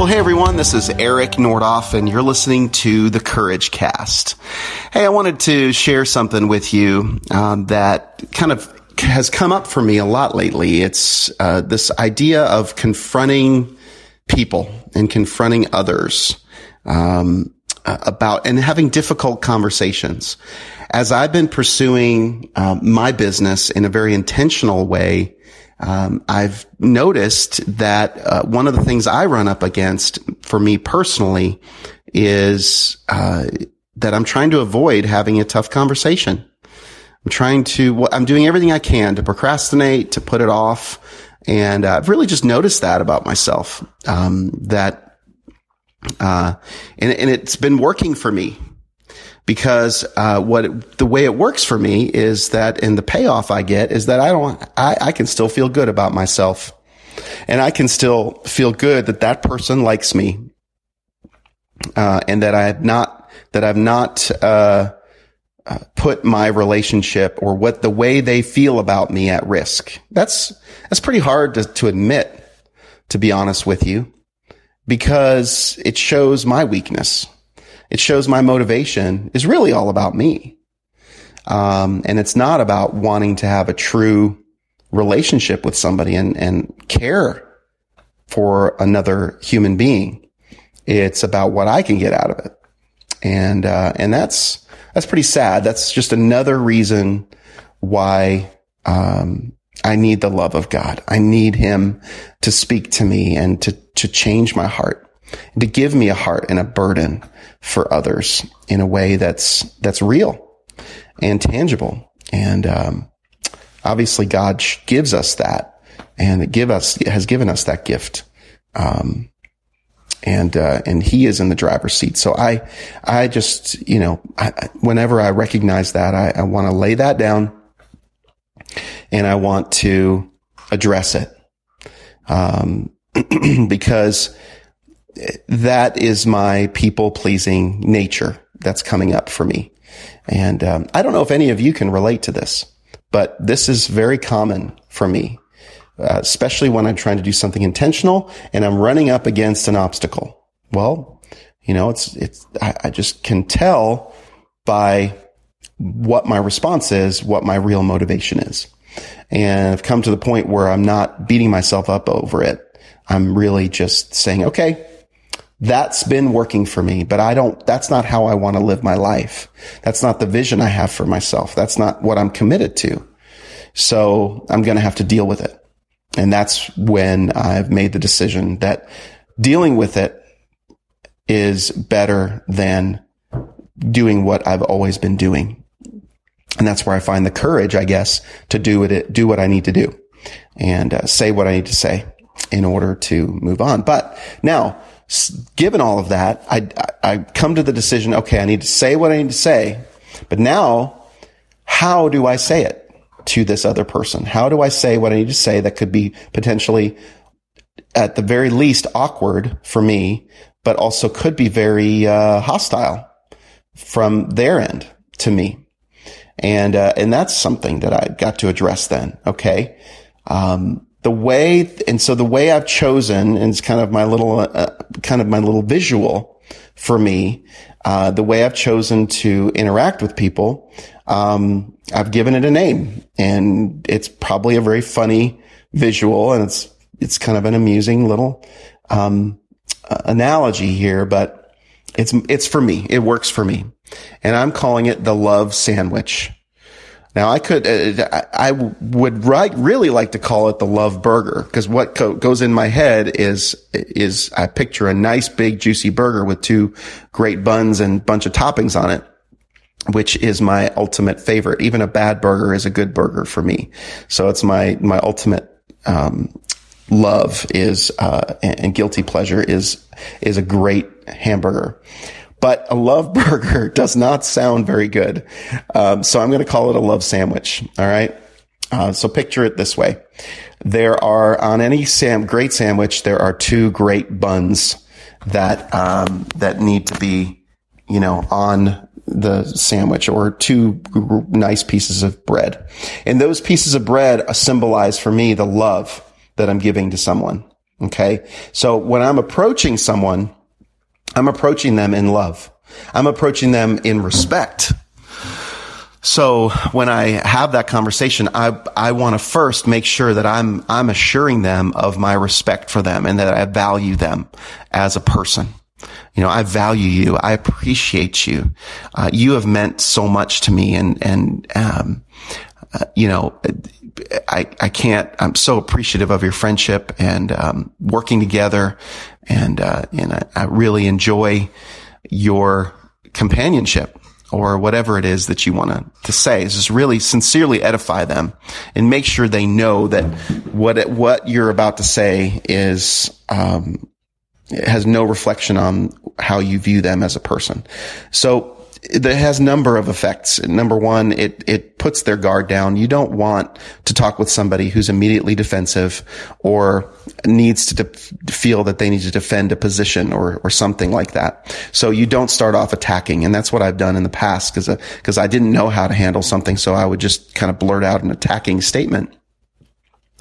Well, hey everyone, this is Eric Nordoff, and you're listening to the Courage Cast. Hey, I wanted to share something with you um, that kind of has come up for me a lot lately. It's uh, this idea of confronting people and confronting others um, about and having difficult conversations. As I've been pursuing uh, my business in a very intentional way, um, I've noticed that uh, one of the things I run up against for me personally is uh, that I'm trying to avoid having a tough conversation. I'm trying to, I'm doing everything I can to procrastinate, to put it off. And uh, I've really just noticed that about myself, um, that, uh, and, and it's been working for me because uh, what it, the way it works for me is that, and the payoff I get is that I don't, I, I can still feel good about myself, and I can still feel good that that person likes me, uh, and that I have not that I've not uh, uh, put my relationship or what the way they feel about me at risk. That's that's pretty hard to, to admit, to be honest with you, because it shows my weakness it shows my motivation is really all about me. Um, and it's not about wanting to have a true relationship with somebody and, and care for another human being. It's about what I can get out of it. And, uh, and that's, that's pretty sad. That's just another reason why, um, I need the love of God. I need him to speak to me and to, to change my heart and to give me a heart and a burden for others in a way that's that's real and tangible. And um, obviously, God gives us that, and give us has given us that gift. Um, and uh, and He is in the driver's seat. So I I just you know I, whenever I recognize that, I, I want to lay that down, and I want to address it. Um, because that is my people pleasing nature that's coming up for me. And um, I don't know if any of you can relate to this, but this is very common for me, uh, especially when I'm trying to do something intentional and I'm running up against an obstacle. Well, you know, it's, it's, I, I just can tell by what my response is, what my real motivation is. And I've come to the point where I'm not beating myself up over it. I'm really just saying, okay, that's been working for me, but I don't, that's not how I want to live my life. That's not the vision I have for myself. That's not what I'm committed to. So I'm going to have to deal with it. And that's when I've made the decision that dealing with it is better than doing what I've always been doing. And that's where I find the courage, I guess, to do it, do what I need to do and uh, say what I need to say in order to move on. But now given all of that, I, I come to the decision, okay, I need to say what I need to say, but now how do I say it to this other person? How do I say what I need to say that could be potentially at the very least awkward for me, but also could be very uh, hostile from their end to me. And, uh, and that's something that I got to address then. Okay. Um, the way, and so the way I've chosen, it's kind of my little, uh, kind of my little visual for me, uh, the way I've chosen to interact with people, um, I've given it a name, and it's probably a very funny visual, and it's it's kind of an amusing little um, analogy here, but it's it's for me. It works for me, and I'm calling it the love sandwich. Now I could, uh, I would really like to call it the love burger because what goes in my head is, is I picture a nice big juicy burger with two great buns and bunch of toppings on it, which is my ultimate favorite. Even a bad burger is a good burger for me. So it's my, my ultimate, um, love is, uh, and guilty pleasure is, is a great hamburger. But a love burger does not sound very good. Um, so I'm going to call it a love sandwich. All right. Uh, so picture it this way. There are on any sam- great sandwich, there are two great buns that, um, that need to be, you know, on the sandwich or two nice pieces of bread. And those pieces of bread symbolize for me the love that I'm giving to someone. Okay. So when I'm approaching someone, I'm approaching them in love. I'm approaching them in respect. So when I have that conversation, I, I want to first make sure that I'm, I'm assuring them of my respect for them and that I value them as a person. You know, I value you. I appreciate you. Uh, you have meant so much to me and, and, um, uh, you know, I, I can't, I'm so appreciative of your friendship and, um, working together. And, uh, and I, I really enjoy your companionship or whatever it is that you want to, to say is just really sincerely edify them and make sure they know that what, it, what you're about to say is, um, has no reflection on how you view them as a person. So it has number of effects. Number one, it, it puts their guard down. You don't want to talk with somebody who's immediately defensive or needs to de- feel that they need to defend a position or, or something like that. So you don't start off attacking. And that's what I've done in the past because, because I didn't know how to handle something. So I would just kind of blurt out an attacking statement.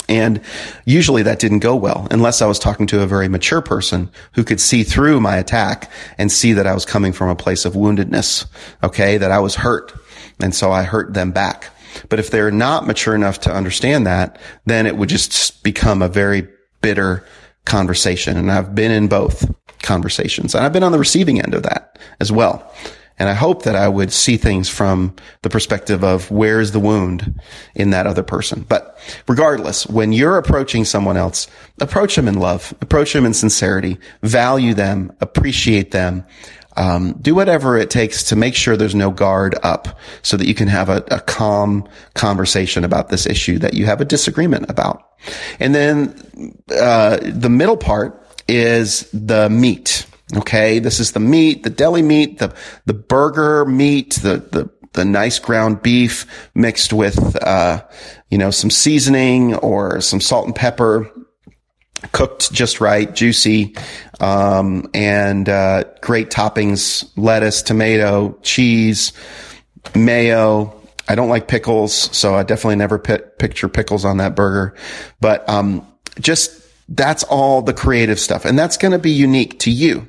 And usually that didn't go well unless I was talking to a very mature person who could see through my attack and see that I was coming from a place of woundedness. Okay. That I was hurt. And so I hurt them back. But if they're not mature enough to understand that, then it would just become a very bitter conversation. And I've been in both conversations and I've been on the receiving end of that as well. And I hope that I would see things from the perspective of where's the wound in that other person. But regardless, when you're approaching someone else, approach them in love, approach them in sincerity, value them, appreciate them. Um, do whatever it takes to make sure there's no guard up so that you can have a, a calm conversation about this issue that you have a disagreement about. And then, uh, the middle part is the meat. Okay. This is the meat, the deli meat, the, the burger meat, the, the, the nice ground beef mixed with, uh, you know, some seasoning or some salt and pepper cooked just right, juicy, um, and, uh, great toppings, lettuce, tomato, cheese, mayo. I don't like pickles, so I definitely never picture pickles on that burger, but, um, just that's all the creative stuff. And that's going to be unique to you.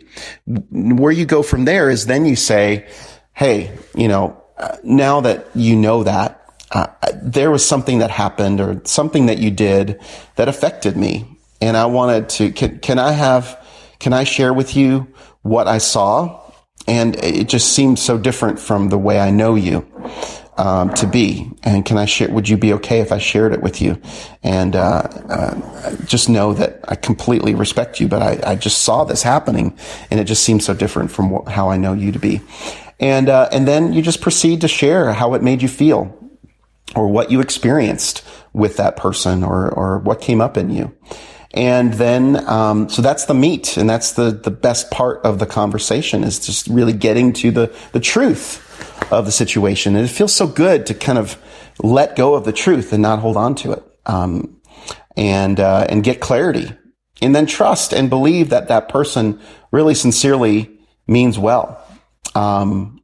Where you go from there is then you say, Hey, you know, uh, now that you know that, uh, there was something that happened or something that you did that affected me. And I wanted to, can, can I have, can I share with you what I saw? And it just seemed so different from the way I know you um, to be. And can I share? Would you be okay if I shared it with you? And uh, uh, just know that I completely respect you, but I, I, just saw this happening, and it just seems so different from wh- how I know you to be. And uh, and then you just proceed to share how it made you feel, or what you experienced with that person, or or what came up in you. And then, um, so that's the meat, and that's the the best part of the conversation is just really getting to the the truth of the situation. And it feels so good to kind of let go of the truth and not hold on to it. Um, and, uh, and get clarity and then trust and believe that that person really sincerely means well. Um,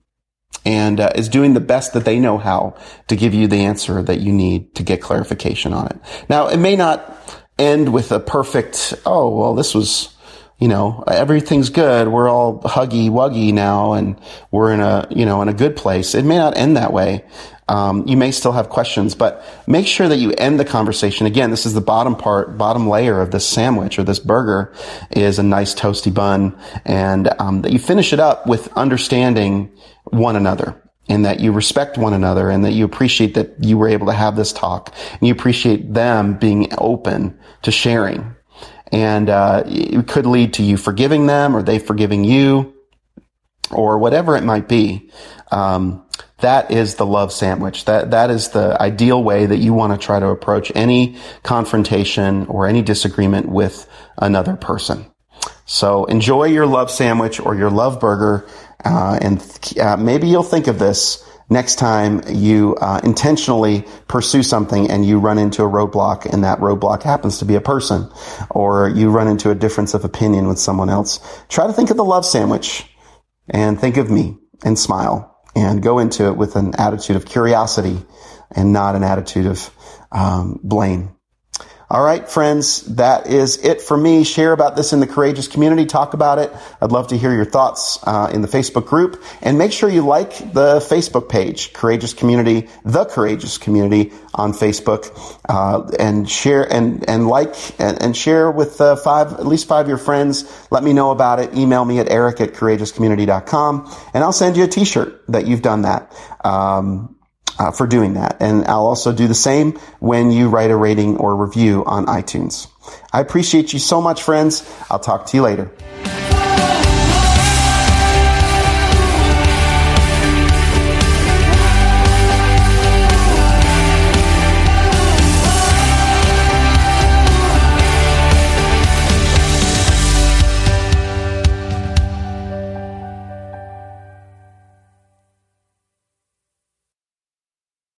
and uh, is doing the best that they know how to give you the answer that you need to get clarification on it. Now, it may not end with a perfect, oh, well, this was you know, everything's good. We're all huggy wuggy now and we're in a, you know, in a good place. It may not end that way. Um, you may still have questions, but make sure that you end the conversation. Again, this is the bottom part, bottom layer of this sandwich or this burger is a nice toasty bun and, um, that you finish it up with understanding one another and that you respect one another and that you appreciate that you were able to have this talk and you appreciate them being open to sharing and uh, it could lead to you forgiving them or they forgiving you or whatever it might be. Um, that is the love sandwich. That that is the ideal way that you want to try to approach any confrontation or any disagreement with another person. So enjoy your love sandwich or your love burger Uh, and uh, maybe you'll think of this next time you uh, intentionally pursue something and you run into a roadblock and that roadblock happens to be a person or you run into a difference of opinion with someone else try to think of the love sandwich and think of me and smile and go into it with an attitude of curiosity and not an attitude of um, blame all right, friends, that is it for me. Share about this in the courageous community. Talk about it. I'd love to hear your thoughts uh, in the Facebook group, and make sure you like the Facebook page, Courageous Community, the Courageous Community on Facebook, uh, and share and and like and, and share with uh, five at least five of your friends. Let me know about it. Email me at eric at courageouscommunity.com, and I'll send you a T-shirt that you've done that. Um, uh, for doing that. And I'll also do the same when you write a rating or review on iTunes. I appreciate you so much, friends. I'll talk to you later.